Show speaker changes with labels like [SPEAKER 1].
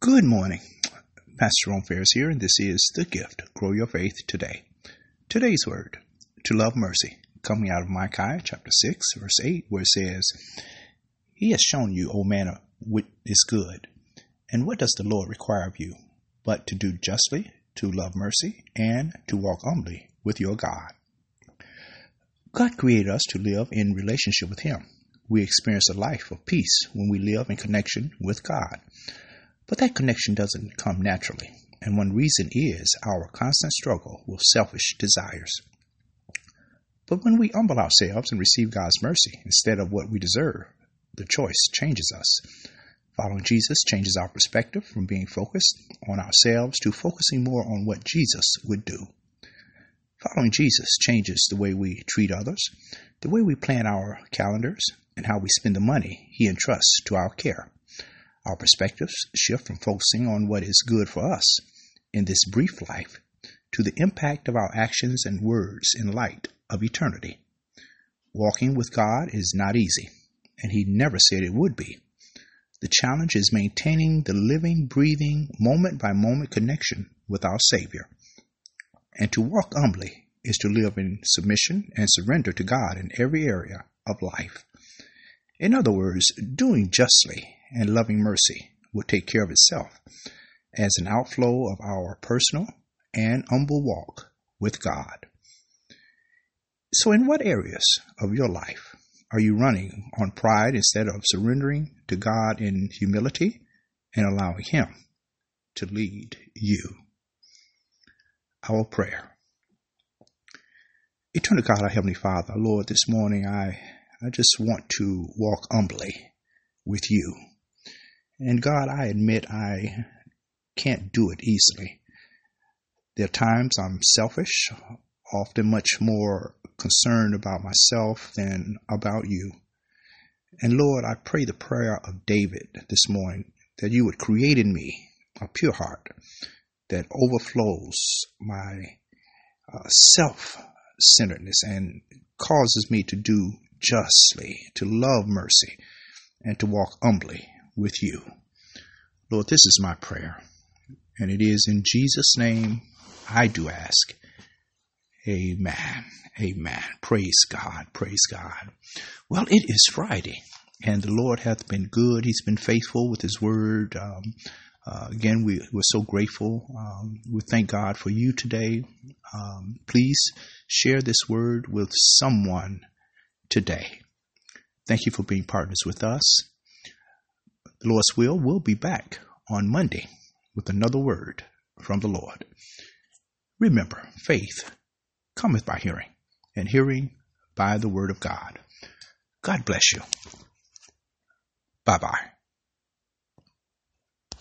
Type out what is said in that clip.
[SPEAKER 1] Good morning. Pastor Ron Ferris here, and this is The Gift Grow Your Faith Today. Today's word, to love mercy, coming out of Micah chapter 6, verse 8, where it says, He has shown you, O man, what is good. And what does the Lord require of you? But to do justly, to love mercy, and to walk humbly with your God. God created us to live in relationship with Him. We experience a life of peace when we live in connection with God. But that connection doesn't come naturally, and one reason is our constant struggle with selfish desires. But when we humble ourselves and receive God's mercy instead of what we deserve, the choice changes us. Following Jesus changes our perspective from being focused on ourselves to focusing more on what Jesus would do. Following Jesus changes the way we treat others, the way we plan our calendars, and how we spend the money He entrusts to our care. Our perspectives shift from focusing on what is good for us in this brief life to the impact of our actions and words in light of eternity. Walking with God is not easy, and He never said it would be. The challenge is maintaining the living, breathing, moment by moment connection with our Savior. And to walk humbly is to live in submission and surrender to God in every area of life. In other words, doing justly and loving mercy will take care of itself as an outflow of our personal and humble walk with God. So, in what areas of your life are you running on pride instead of surrendering to God in humility and allowing Him to lead you? Our prayer. Eternal God, our Heavenly Father, Lord, this morning I, I just want to walk humbly with you. And God, I admit I can't do it easily. There are times I'm selfish, often much more concerned about myself than about you. And Lord, I pray the prayer of David this morning that you would create in me a pure heart that overflows my uh, self centeredness and causes me to do justly, to love mercy, and to walk humbly with you. Lord, this is my prayer, and it is in Jesus' name I do ask. Amen. Amen. Praise God. Praise God. Well, it is Friday, and the Lord hath been good. He's been faithful with His word. Um, uh, again, we, we're so grateful. Um, we thank God for you today. Um, please share this word with someone today. Thank you for being partners with us. The Lord's will, we'll be back on Monday with another word from the Lord. Remember, faith cometh by hearing, and hearing by the word of God. God bless you. Bye bye.